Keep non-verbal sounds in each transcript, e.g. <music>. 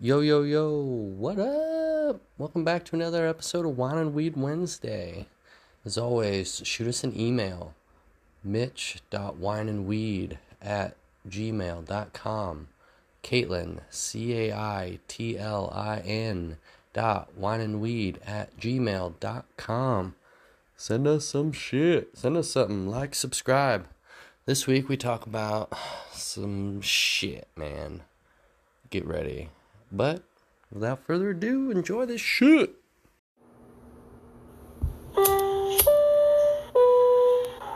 Yo, yo, yo, what up? Welcome back to another episode of Wine and Weed Wednesday. As always, shoot us an email mitch.wineandweed at gmail.com. Caitlin, C A I T L I N dot wineandweed at gmail.com. Send us some shit. Send us something. Like, subscribe. This week we talk about some shit, man. Get ready. But without further ado, enjoy this shit.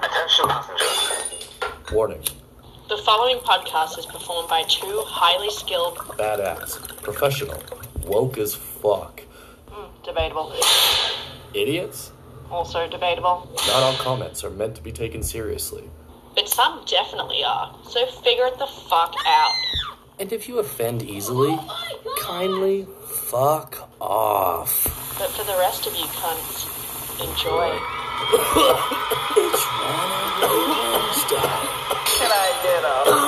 Attention passengers. Warning. The following podcast is performed by two highly skilled, Badass. Professional. Woke as fuck. mm, debatable, Idiots? also debatable, Not all comments are meant to be taken seriously. but some definitely are. So figure it the fuck out. And if you offend easily, kindly fuck off. But for the rest of you cunts, enjoy. It's Wednesday. Can I get a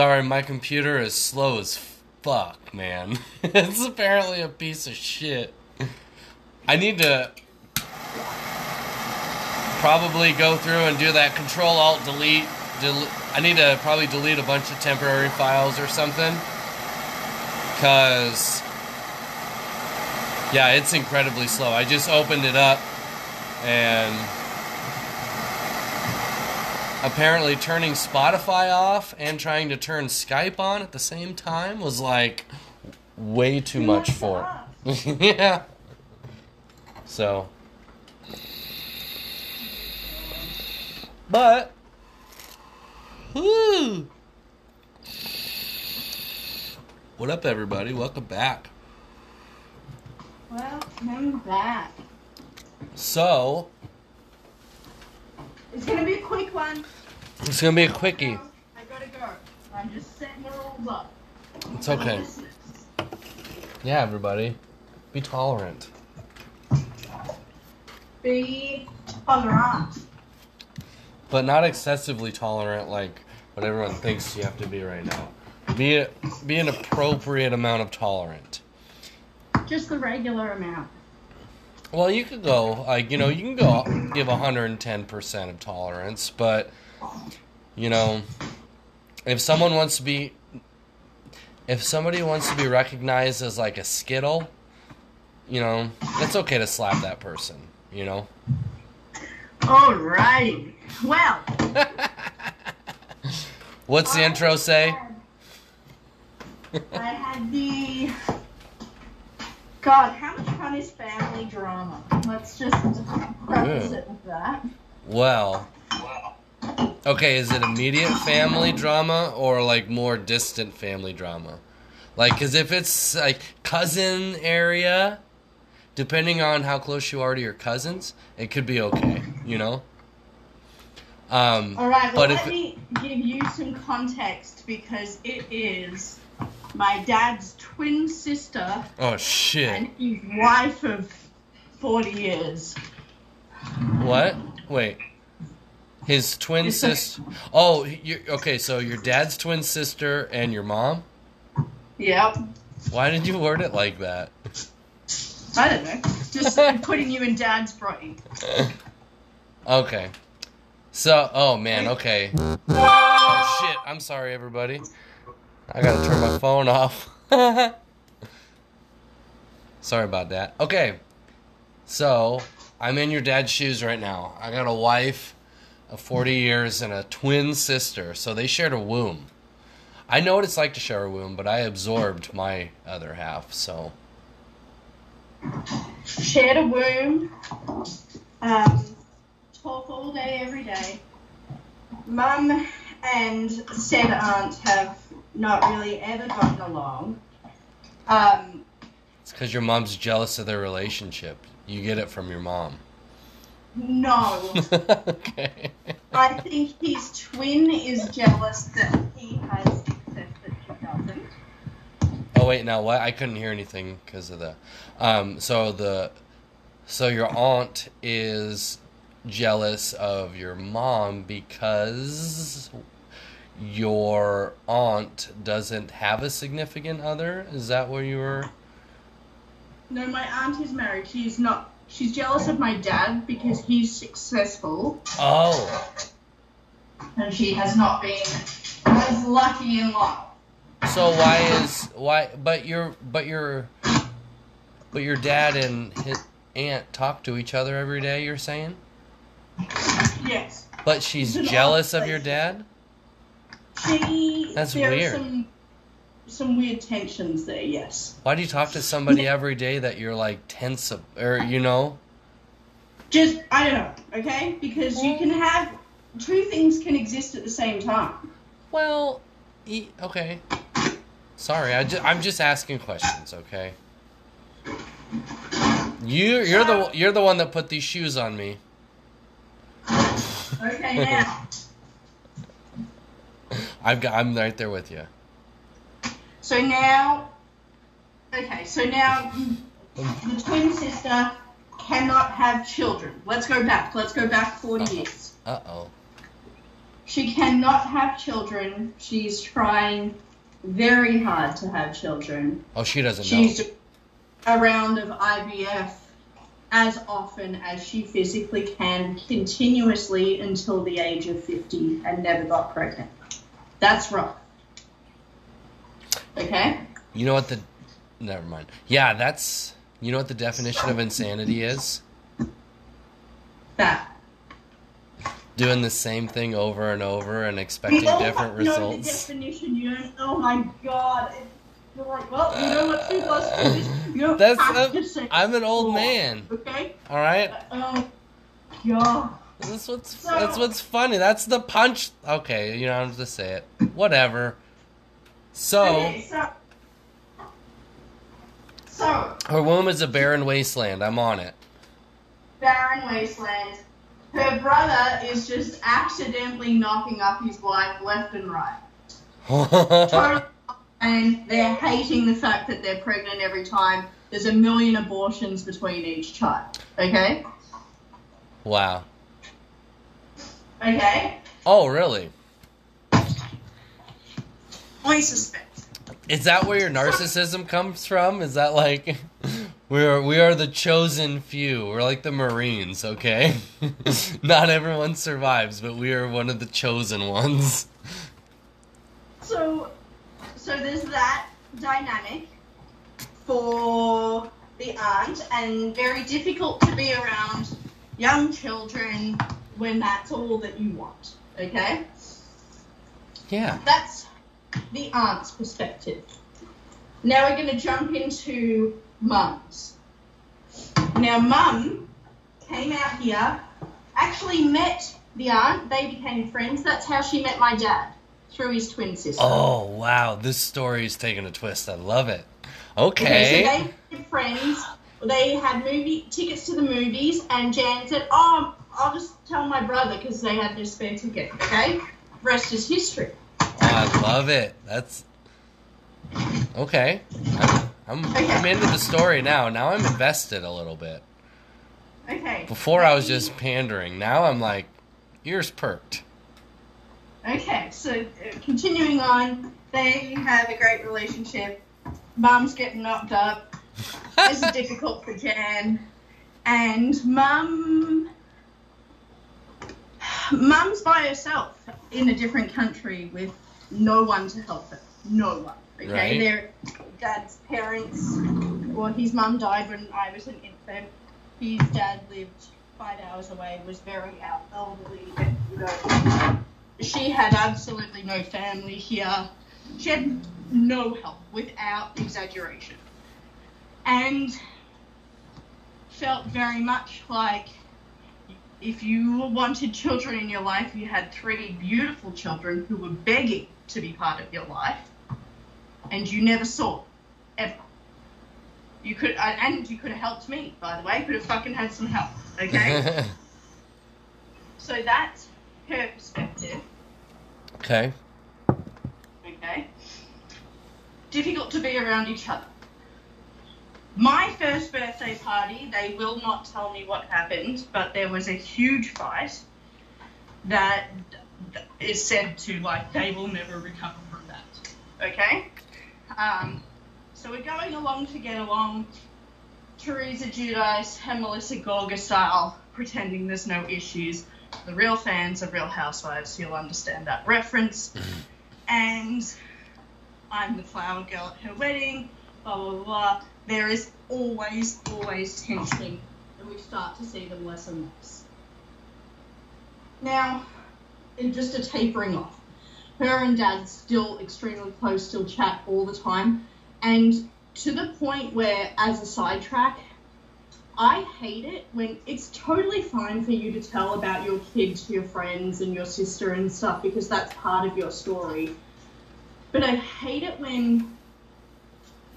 Sorry, my computer is slow as fuck, man. <laughs> it's apparently a piece of shit. I need to probably go through and do that control alt delete. Del- I need to probably delete a bunch of temporary files or something. Cause yeah, it's incredibly slow. I just opened it up and apparently turning Spotify off and trying to turn Skype on at the same time was like way too much for it. <laughs> yeah. So. But. Woo! What up, everybody? Welcome back. Welcome back. So, It's gonna be a quick one. it's gonna be a quickie. I gotta go. I'm just setting the rules up. It's okay. Yeah, everybody. Be tolerant. Be tolerant. but not excessively tolerant like what everyone thinks you have to be right now. Be a, be an appropriate amount of tolerant. Just the regular amount. Well, you could go like you know you can go give 110 percent of tolerance, but you know if someone wants to be if somebody wants to be recognized as like a skittle, you know it's okay to slap that person. You know. Alrighty. Well, <laughs> What's the intro say? I had the. God, how much fun is family drama? Let's just preface Yeah. it with that. Well, okay, is it immediate family drama or like more distant family drama? Like, because if it's like cousin area, depending on how close you are to your cousins, it could be okay, you know? Um, Alright, well, but let if me give you some context because it is my dad's twin sister oh shit, and his wife of 40 years. what? Wait, his twin sister. Oh, okay? So your dad's twin sister and your mom. Yep. Why did you word it like that? I don't know. Just <laughs> putting you in dad's brain. Okay. So, oh man, okay. <laughs> Oh shit, I'm sorry everybody. I gotta turn my phone off. <laughs> sorry about that. Okay. So, I'm in your dad's shoes right now. I got a wife of 40 years and a twin sister, so they shared a womb. I know what it's like to share a womb, but I absorbed my other half, so. Shared a womb. Um, talk all day, every day. Mum and said aunt have not really ever gotten along. Um, It's because your mom's jealous of their relationship. You get it from your mom. No. <laughs> okay. I think his twin is jealous that he has success that she doesn't. Oh wait, now what? I couldn't hear anything because of the. Um. So the. So your aunt is jealous of your mom because your aunt doesn't have a significant other. Is that where you were? No, my aunt is married. She's not. She's jealous of my dad because he's successful Oh. and she has not been as lucky in life. So why is why? But your but your but your dad and his aunt talk to each other every day. You're saying, Yes. but she's jealous of your dad. She. That's there weird. Are some, some weird tensions there. Yes. Why do you talk to somebody every day that you're like tense ab- or you know? Just I don't know. Okay, because you can have two things can exist at the same time. Well, e- okay. Sorry, I ju- I'm just asking questions. Okay. You you're the you're the one that put these shoes on me. Okay, now. I've got I'm right there with you. So now, okay, so now the twin sister cannot have children. Let's go back. Let's go back 40 Uh-oh. years. Uh oh. She cannot have children. She's trying very hard to have children. Oh, she doesn't know. She's a round of IVF as often as she physically can, continuously until the age of 50 and never got pregnant. That's rough. Okay? You know what the? Never mind. Yeah, that's. You know what the definition of insanity is? That. Doing the same thing over and over and We expecting all different know the results. definition. You don't. Oh my god. It- You're like, well, you know what two plus two is. You don't That's have a- to say I'm an old four, man. Okay. All right. Uh, oh god. That's what's that's what's funny. That's the punch. Okay, you know I'm just say it. Whatever. So. So, her womb is a barren wasteland. I'm on it. barren wasteland. Her brother is just accidentally knocking up his wife left and right. Totally <laughs> and they're hating the fact that they're pregnant every time. There's a million abortions between each child. Okay? wow. Okay? Oh really? I suspect. Is that where your narcissism comes from? Is that like <laughs> we are we are the chosen few? We're like the Marines, okay? <laughs> Not everyone survives, but we are one of the chosen ones. So, so there's that dynamic for the aunt, and very difficult to be around young children when that's all that you want. Okay? Yeah. That's the aunt's perspective. Now we're going to jump into mums. Now, mum came out here, actually met the aunt. They became friends. That's how she met my dad through his twin sister. Oh wow, this story is taking a twist. I love it. Okay, Okay. so they became friends. They had movie tickets to the movies, and Jan said, "Oh, I'll just tell my brother because they had their spare ticket." Okay, rest is history. Oh, I love it. That's okay. I'm, I'm I'm into the story now. Now I'm invested a little bit. Okay. Before I was just pandering. Now I'm like ears perked. Okay, so uh, continuing on, they have a great relationship. Mom's getting knocked up. This is <laughs> difficult for Jan. And mum. Mum's by herself in a different country with no one to help her. No one. Okay? Right. Their dad's parents, well, his mum died when I was an infant. His dad lived five hours away, was very out elderly. And, you know, she had absolutely no family here. She had no help, without exaggeration. And felt very much like if you wanted children in your life, you had three beautiful children who were begging to be part of your life, and you never saw ever. You could, uh, and you could have helped me, by the way. Could have fucking had some help, okay? <laughs> so that's her perspective. Okay. Okay. Difficult to be around each other. My first birthday party, they will not tell me what happened, but there was a huge fight that is said to, like, they will never recover from that. Okay? Um, so we're going along to get along, Teresa Giudice and Melissa Gorga style, pretending there's no issues. The real fans of Real Housewives, you'll understand that reference. And I'm the flower girl at her wedding, blah, blah, blah. There is always, always tension, and we start to see them less and less. Now, in just a tapering off, her and dad still extremely close, still chat all the time, and to the point where, as a sidetrack, I hate it when it's totally fine for you to tell about your kid to your friends and your sister and stuff because that's part of your story. But I hate it when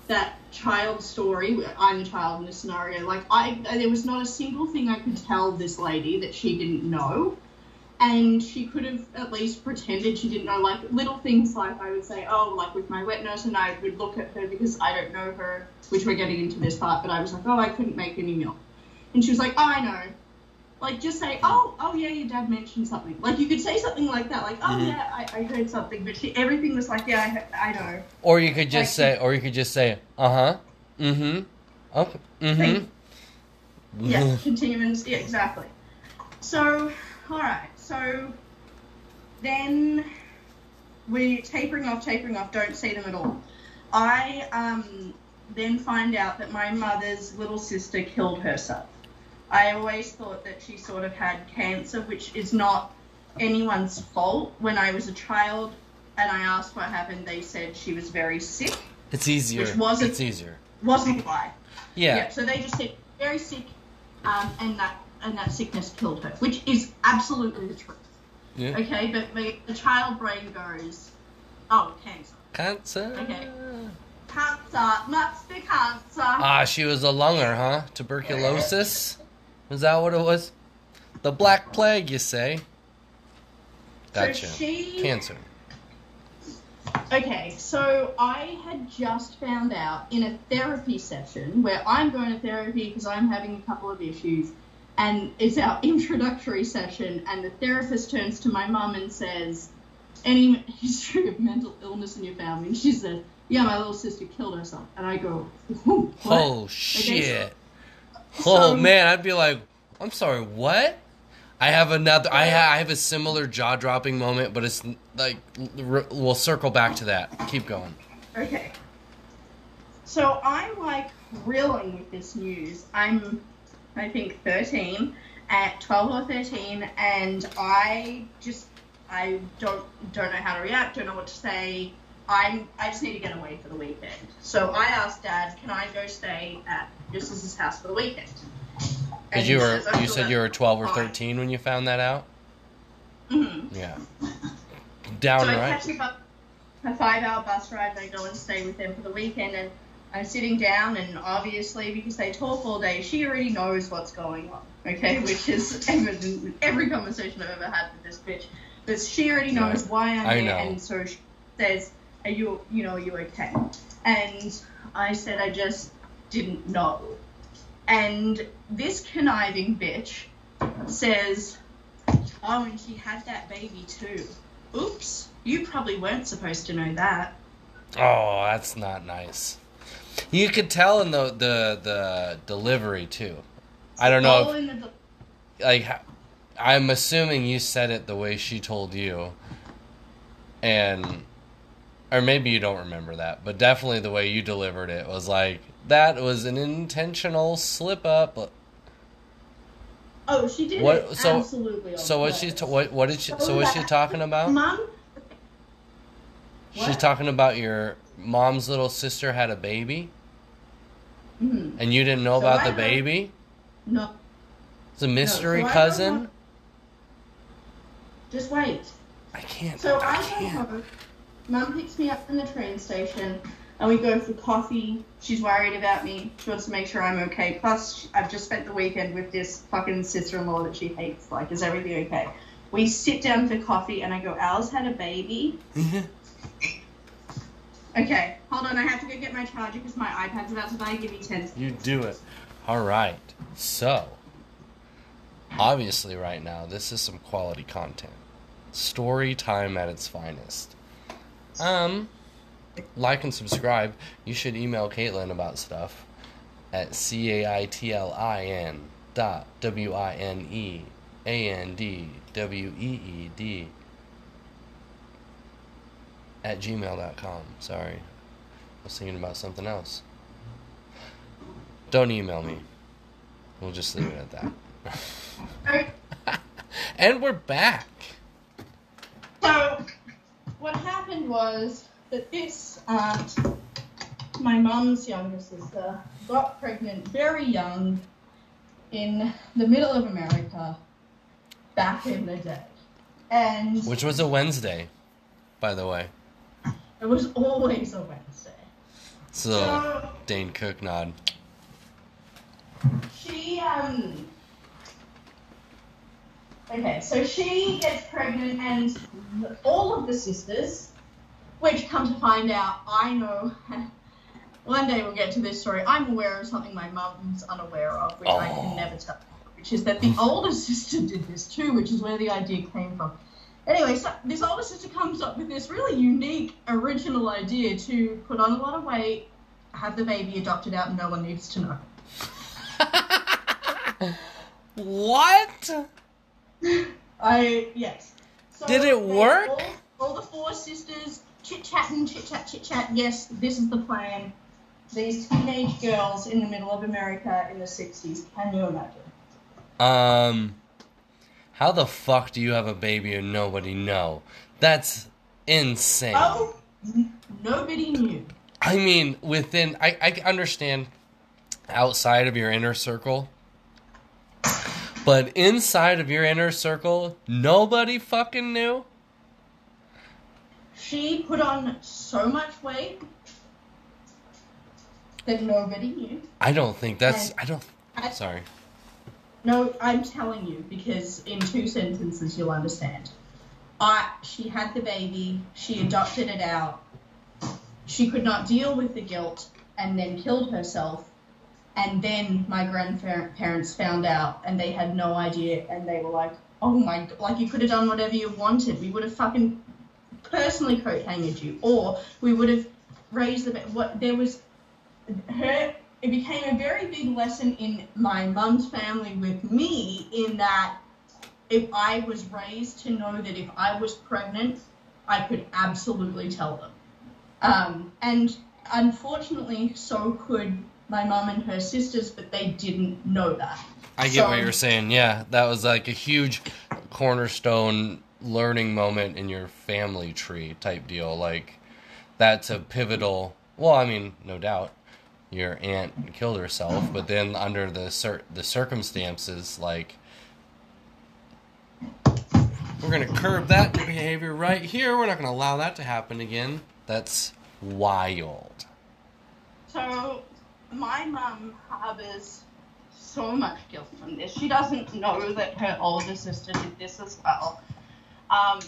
that child story, I'm a child in this scenario, like I there was not a single thing I could tell this lady that she didn't know. And she could have at least pretended she didn't know, like little things like I would say, oh, like with my wet nurse, and I would look at her because I don't know her, which we're getting into this part, but I was like, oh, I couldn't make any milk. And she was like, oh, I know. Like, just say, oh, oh, yeah, your dad mentioned something. Like, you could say something like that, like, oh, Mhm. yeah, I, I heard something, but she, everything was like, yeah, I, I know. Or you could just Like- say, or you could just say, uh huh, mm hmm, okay, mm hmm. Yeah, continuance. Yeah, exactly. So, all right. So then we tapering off, tapering off. Don't see them at all. I um, then find out that my mother's little sister killed herself. I always thought that she sort of had cancer, which is not anyone's fault. When I was a child and I asked what happened, they said she was very sick. It's easier. Which wasn't- It's easier. Wasn't why. Yeah. So they just said very sick, um, and that and that sickness killed her, which is absolutely the truth. Yeah. Okay, but the, the child brain goes, oh, cancer. Cancer. Okay. Cancer, must be cancer. Ah, she was a lunger, huh? Tuberculosis? Is that what it was? The Black Plague, you say? Gotcha. So she. Cancer. Okay, so I had just found out in a therapy session where I'm going to therapy because I'm having a couple of issues, and it's our <laughs> introductory session, and the therapist turns to my mum and says, Any history of mental illness in your family? And she says, Yeah, my little sister killed herself. And I go? Oh, shit. Okay, so- <laughs> Oh, um, man, I'd be like, I'm sorry, what? I have another. I, ha- I have a similar jaw dropping moment, but it's like r- we'll circle back to that. Keep going. Okay. So I'm like reeling with this news. I'm, I think, 13, at 12 or 13, and I just, I don't, don't know how to react, don't know what to say. I'm, I just need to get away for the weekend. So I asked Dad, can I go stay at Justus's house for the weekend? Because you were, says, "Oh, you said you were 12 or fine." 13 when you found that out. Mhm. Yeah. So I Downright. catch up a five hour bus ride and I go and stay with them for the weekend and I'm sitting down and obviously because they talk all day, she already knows what's going on. Okay, which is evident every conversation I've ever had with this bitch. But she already knows why I'm I there know. and so she says, Are you you know, are you okay? And I said I just didn't know. And this conniving bitch says, Oh, and she had that baby too. Oops, you probably weren't supposed to know that. Oh, that's not nice. You could tell in the the the delivery too. I don't know. If, the, like, I'm assuming you said it the way she told you, and or maybe you don't remember that, but definitely the way you delivered it was like that was an intentional slip up. oh, she did What- it so- absolutely. So what's she? What what did she? So what's she talking about? She's What? talking about your mom's little sister had a baby, Mhm. and you didn't know So about I the baby. No, It's a mystery so cousin. just wait. I can't. So I I can't. home. Mum picks me up from the train station. And we go for coffee. She's worried about me. She wants to make sure I'm okay. Plus, I've just spent the weekend with this fucking sister-in-law that she hates. Like, is everything okay? We sit down for coffee, and I go, Al's had a baby. <laughs> Okay, hold on. I have to go get my charger because my iPad's about to die. Give me 10 seconds. You do it. All right. So, obviously, right now, this is some quality content. Story time at its finest. Um, like and subscribe. You should email Caitlin about stuff at c a i t l i n dot w i n e a n d w e e d at gmail.com. Sorry, I was thinking about something else. Don't email me. We'll just leave it at that. <laughs> And we're back. So, what happened was that this aunt, my mum's younger sister, got pregnant very young in the middle of America back in the day. And Which was a Wednesday, by the way. it was always a Wednesday. So, So, Dane Cook nod. she, um, okay, so she gets pregnant, and all of the sisters, which come to find out, I know. <laughs> One day we'll get to this story. I'm aware of something my mum's unaware of, which I Oh. can never tell. Which is that the older <laughs> sister did this too, which is where the idea came from. Anyway, so this older sister comes up with this really unique, original idea to put on a lot of weight, have the baby adopted out, and no one needs to know. <laughs> what? I yes. So Did it work? All, all the four sisters chit chatting, chit chat, chit chat. Yes, this is the plan. These teenage girls in the middle of America in the '60s. Can you imagine? Um, how the fuck do you have a baby and nobody know? That's insane. Oh, nobody knew. I mean, within, I, I understand outside of your inner circle, but inside of your inner circle, nobody fucking knew? She put on so much weight that nobody knew. I don't think that's, And- I don't, I- sorry. No, I'm telling you because in two sentences you'll understand. I she had the baby, she adopted it out. She could not deal with the guilt and then killed herself. And then my grandparents found out and they had no idea and they were like, "Oh my god, like you could have done whatever you wanted. We would have fucking personally coat hanged you or we would have raised the what there was her it became a very big lesson in my mum's family with me in that if I was raised to know that if I was pregnant, I could absolutely tell them. Um, and unfortunately, so could my mum and her sisters, but they didn't know that. I get what you're saying. Yeah, that was like a huge cornerstone learning moment in your family tree type deal. Like, that's a pivotal. Well, I mean, no doubt, your aunt killed herself, but then under the cir- the circumstances, like, we're gonna curb that behavior right here. We're not gonna allow that to happen again. That's wild. So, my mom harbors so much guilt from this. She doesn't know that her older sister did this as well. Um,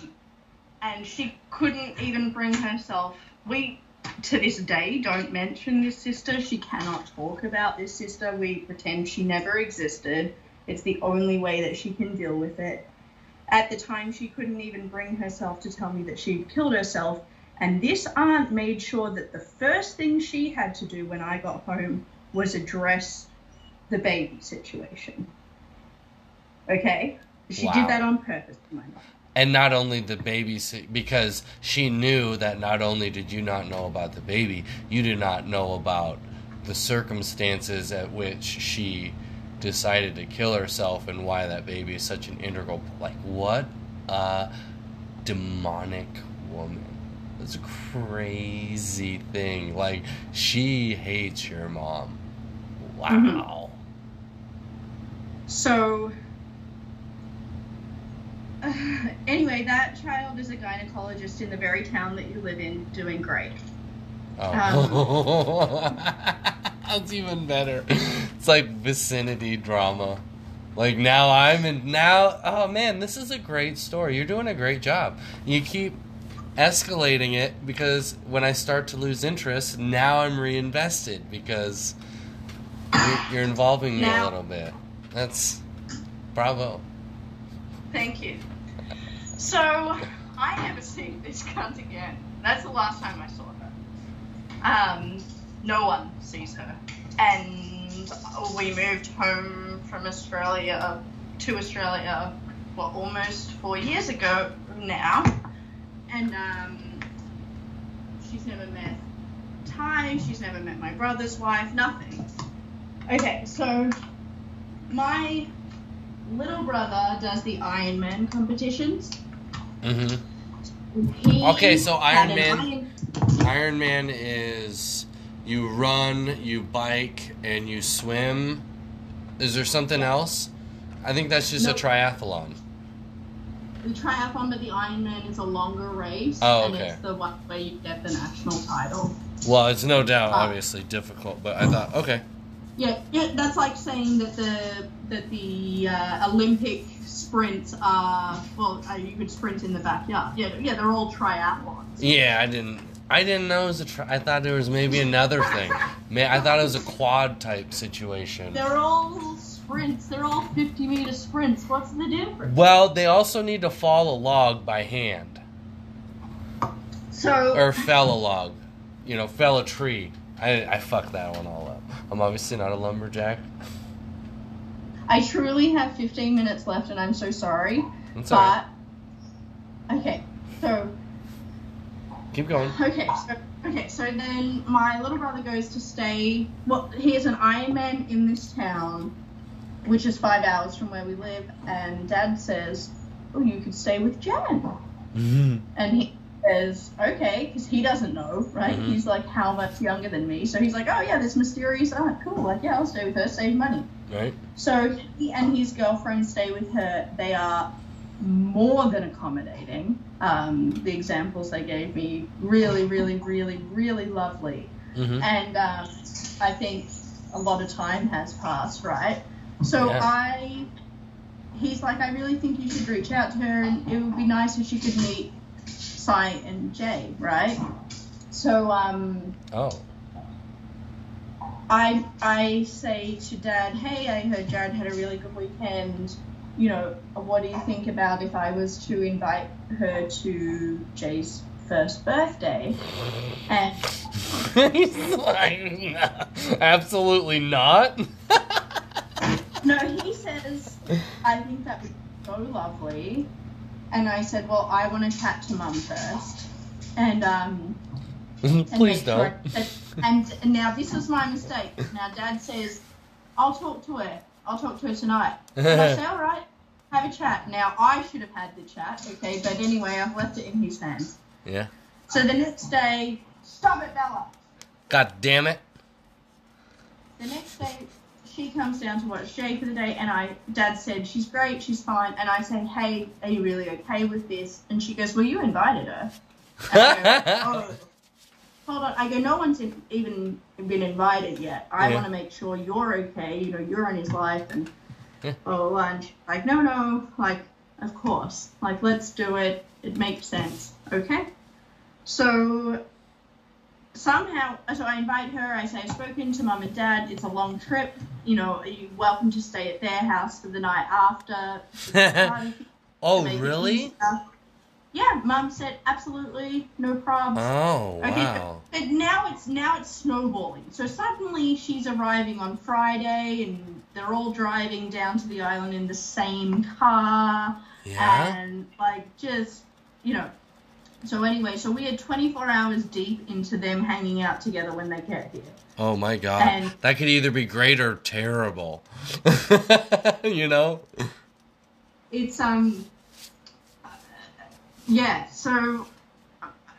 and she couldn't even bring herself. We, to this day, don't mention this sister. She cannot talk about this sister. We pretend she never existed. It's the only way that she can deal with it. At the time, she couldn't even bring herself to tell me that she'd killed herself. And this aunt made sure that the first thing she had to do when I got home was address the baby situation. Okay? She Wow. did that on purpose to my mom. And not only the baby, because she knew that not only did you not know about the baby, you did not know about the circumstances at which she decided to kill herself and why that baby is such an integral. Like, what a demonic woman. That's a crazy thing. Like, she hates your mom. Wow. Mm-hmm. So, <laughs> anyway, that child is a gynecologist in the very town that you live in, doing great. Oh. Um, <laughs> That's even better. It's like vicinity drama. Like now I'm in now oh man, this is a great story. You're doing a great job. You keep escalating it because when I start to lose interest, now I'm reinvested because you're, you're involving me a little bit. That's bravo. Thank you. So, I never seen this <laughs> cunt again. That's the last time I saw her. Um, no one sees her. And we moved home from Australia to Australia, well, almost four years ago now. And um, she's never met Ty, she's never met my brother's wife, nothing. Okay, so my little brother does the Ironman competitions. Hmm He Okay, so Iron Man- Iron- Iron Man is you run, you bike, and you swim. Is there something else? I think that's just Nope. a triathlon. the triathlon, but the Ironman is a longer race, Oh, and okay. it's the one where you get the national title. Well, it's no doubt Ah. obviously difficult, but I thought okay. Yeah, yeah, that's like saying that the that the uh, Olympic sprints are well, uh, you could sprint in the backyard. Yeah, yeah, they're all triathlons. Yeah, I didn't. I didn't know it was a. Tri- I thought there was maybe another thing. May I thought it was a quad type situation. They're all sprints. They're all fifty meter sprints. What's the difference? Well, they also need to fall a log by hand So or fell a log. You know, fell a tree. I I fucked that one all up. I'm obviously not a lumberjack. I truly have 15 minutes left, and I'm so sorry. Alright. But okay, so Keep going. okay, so okay, so then my little brother goes to stay. Well, he has an Ironman in this town, which is five hours from where we live, and Dad says, "Oh, you could stay with Jan," Mhm. and he says, "Okay," because he doesn't know, right? Mhm. He's like how much younger than me, so he's like, "Oh yeah, this mysterious aunt, cool. Like yeah, I'll stay with her, save money." Right. So he and his girlfriend stay with her. They are more than accommodating. Um, the examples they gave me really, really, really, really lovely. hmm And um, I think a lot of time has passed, right? So Yeah. I, he's like, I really think you should reach out to her, and it would be nice if she could meet Sai and Jay, right? So um, Oh. I I say to Dad, hey, I heard Jared had a really good weekend. You know, what do you think about if I was to invite her to Jay's first birthday? And <laughs> He's like, absolutely not. <laughs> no, he says, I think that would be so lovely. And I said, well, I want to chat to Mum first. And um, and Please don't. that- and, and now this was my mistake. Now Dad says, I'll talk to her. I'll talk to her tonight. And I say, <laughs> all right, have a chat. Now I should have had the chat, okay, but anyway, I've left it in his hands. Yeah. So the next day, stop it, Bella. God damn it. The next day, she comes down to watch Jay for the day, and I, Dad said she's great, she's fine, and I say, hey, are you really okay with this? And she goes, well, you invited her. Go, <laughs> oh. Hold on. I go, no one's in, even been invited yet. I Yeah. want to make sure you're okay. You know, you're in his life, and Yeah. oh, and like, no, no, like, of course, like, let's do it. It makes sense. Okay. So somehow, so I invite her. I say, I've spoken to mum and dad. It's a long trip. You know, are you welcome to stay at their house for the night after? <laughs> oh, really? Yeah, mum said absolutely no problem. Oh, Okay, wow. but now it's now it's snowballing. So suddenly she's arriving on Friday, and they're all driving down to the island in the same car, Yeah. and like just you know. So anyway, so we are 24 hours deep into them hanging out together when they get here. Oh my god. And- that could either be great or terrible. <laughs> you know? It's um, yeah. So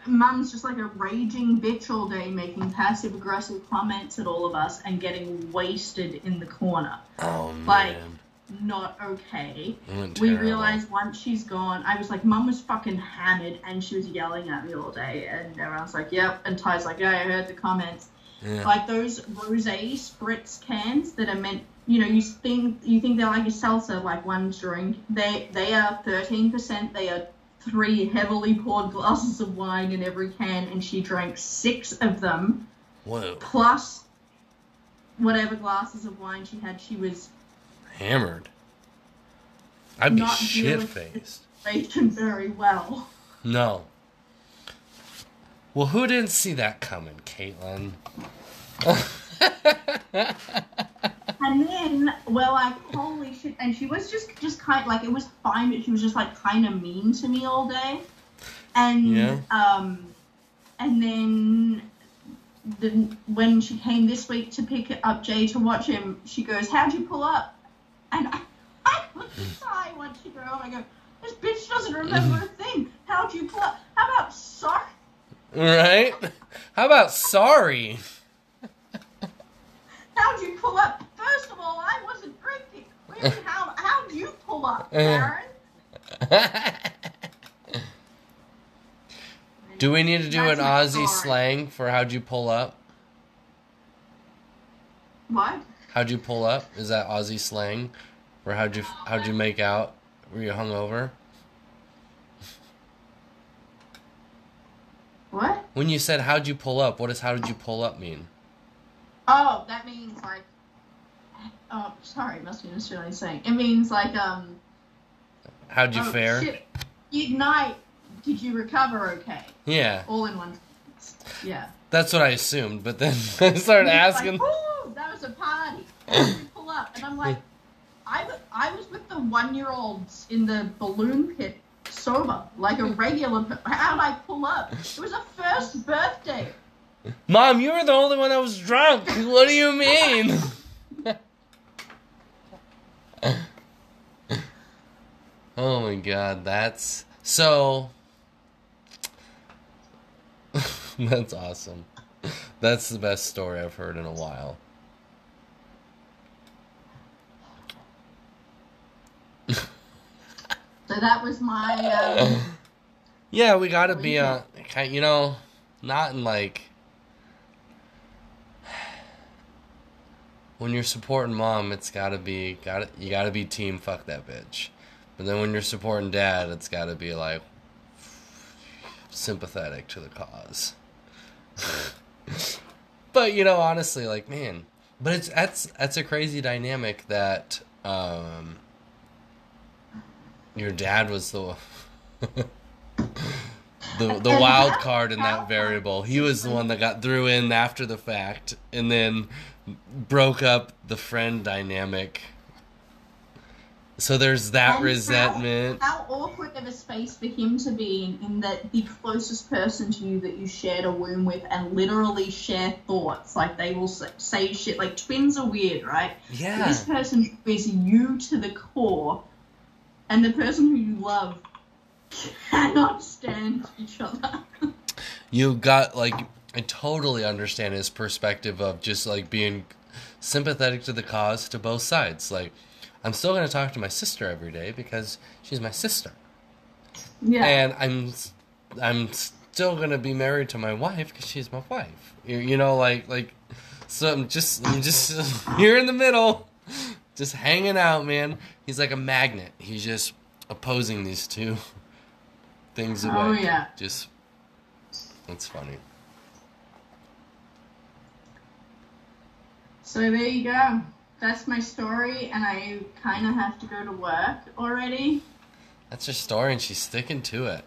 mum's just like a raging bitch all day, making passive aggressive comments at all of us and getting wasted in the corner. Oh Like, man. Not okay. Oh, we realized once she's gone, I was like, Mum was fucking hammered and she was yelling at me all day. And everyone's like, Yep. And Ty's like, Yeah, I heard the comments. Yeah. Like those rose spritz cans that are meant, you know, you think you think they're like a seltzer, like one drink. They they are 13%. They are three heavily poured glasses of wine in every can, and she drank six of them Whoa, plus whatever glasses of wine she had. She was hammered. I'd be Not shit faced. very well. No. Well, who didn't see that coming, Caitlin? <laughs> And then we're like, holy shit! And she was just, just kind like it was fine, but she was just like kind of mean to me all day. And Yeah. um, and then the, when she came this week to pick up Jay to watch him, she goes, "How'd you pull up?" And I, I was shy once she. I go, "This bitch doesn't remember a thing. How'd you pull up? How about sorry? Right? How about sorry? How'd you pull up? First of all, I wasn't drinking. Really, how how'd you pull up, uh-huh. Aaron?" <laughs> do we need to do an Aussie slang for how'd you pull up? What? How'd you pull up? Is that Aussie slang? Or how'd you how'd you make out? Were you hungover? What? When you said how'd you pull up, what does how did you pull up mean? Oh, that means like. Oh, sorry, it must be an Australian saying. It means like um. How'd you oh, fare? Shit. Ignite. Did you recover okay? Yeah, All in one. Yeah. that's what I assumed. But then <laughs> I started asking. Like, that was a party. <clears throat> You pull up? And I'm like, I, w- I was with the one year olds in the balloon pit sober, like a regular. How'd I pull up? It was a first birthday. Mom, you were the only one that was drunk. What do you mean? <laughs> oh my god, that's so. <laughs> that's awesome. That's the best story I've heard in a while. So that was my. Um, <laughs> Yeah, we gotta be on. kind- You know, not in like. When you're supporting mom, it's gotta be gotta you gotta be team fuck that bitch. But then when you're supporting dad, it's gotta be like sympathetic to the cause. <laughs> but you know, honestly, like man, but it's that's that's a crazy dynamic that um your dad was the <laughs> the the wild card in that variable. He was the one that got threw in after the fact and then broke up the friend dynamic. So there's that And resentment. How, how awkward of a space for him to be in, in that the closest person to you that you shared a womb with and literally share thoughts. Like they will say, shit. Like twins are weird, right? Yeah. This person is you to the core, and the person who you love cannot stand each other. <laughs> you got like I totally understand his perspective of just like being sympathetic to the cause to both sides. Like I'm still going to talk to my sister every day because she's my sister. yeah. and I'm I'm still gonna be married to my wife because she's my wife. You, you know, like like so I'm just I'm just <laughs> here in the middle, just hanging out, man. He's like a magnet. He's just opposing these two <laughs> things away. Oh, yeah. just it's funny. So there you go. That's my story, and I kind of have to go to work already. That's her story, and she's sticking to it.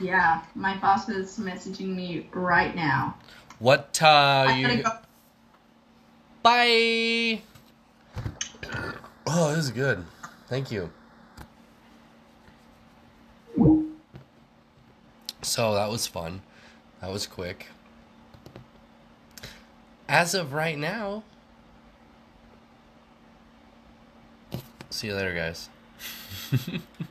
Yeah, my boss is messaging me right now. What uh, you? Bye. Oh, this is good. Thank you. So that was fun. That was quick. As of right now, see you later, guys. <laughs>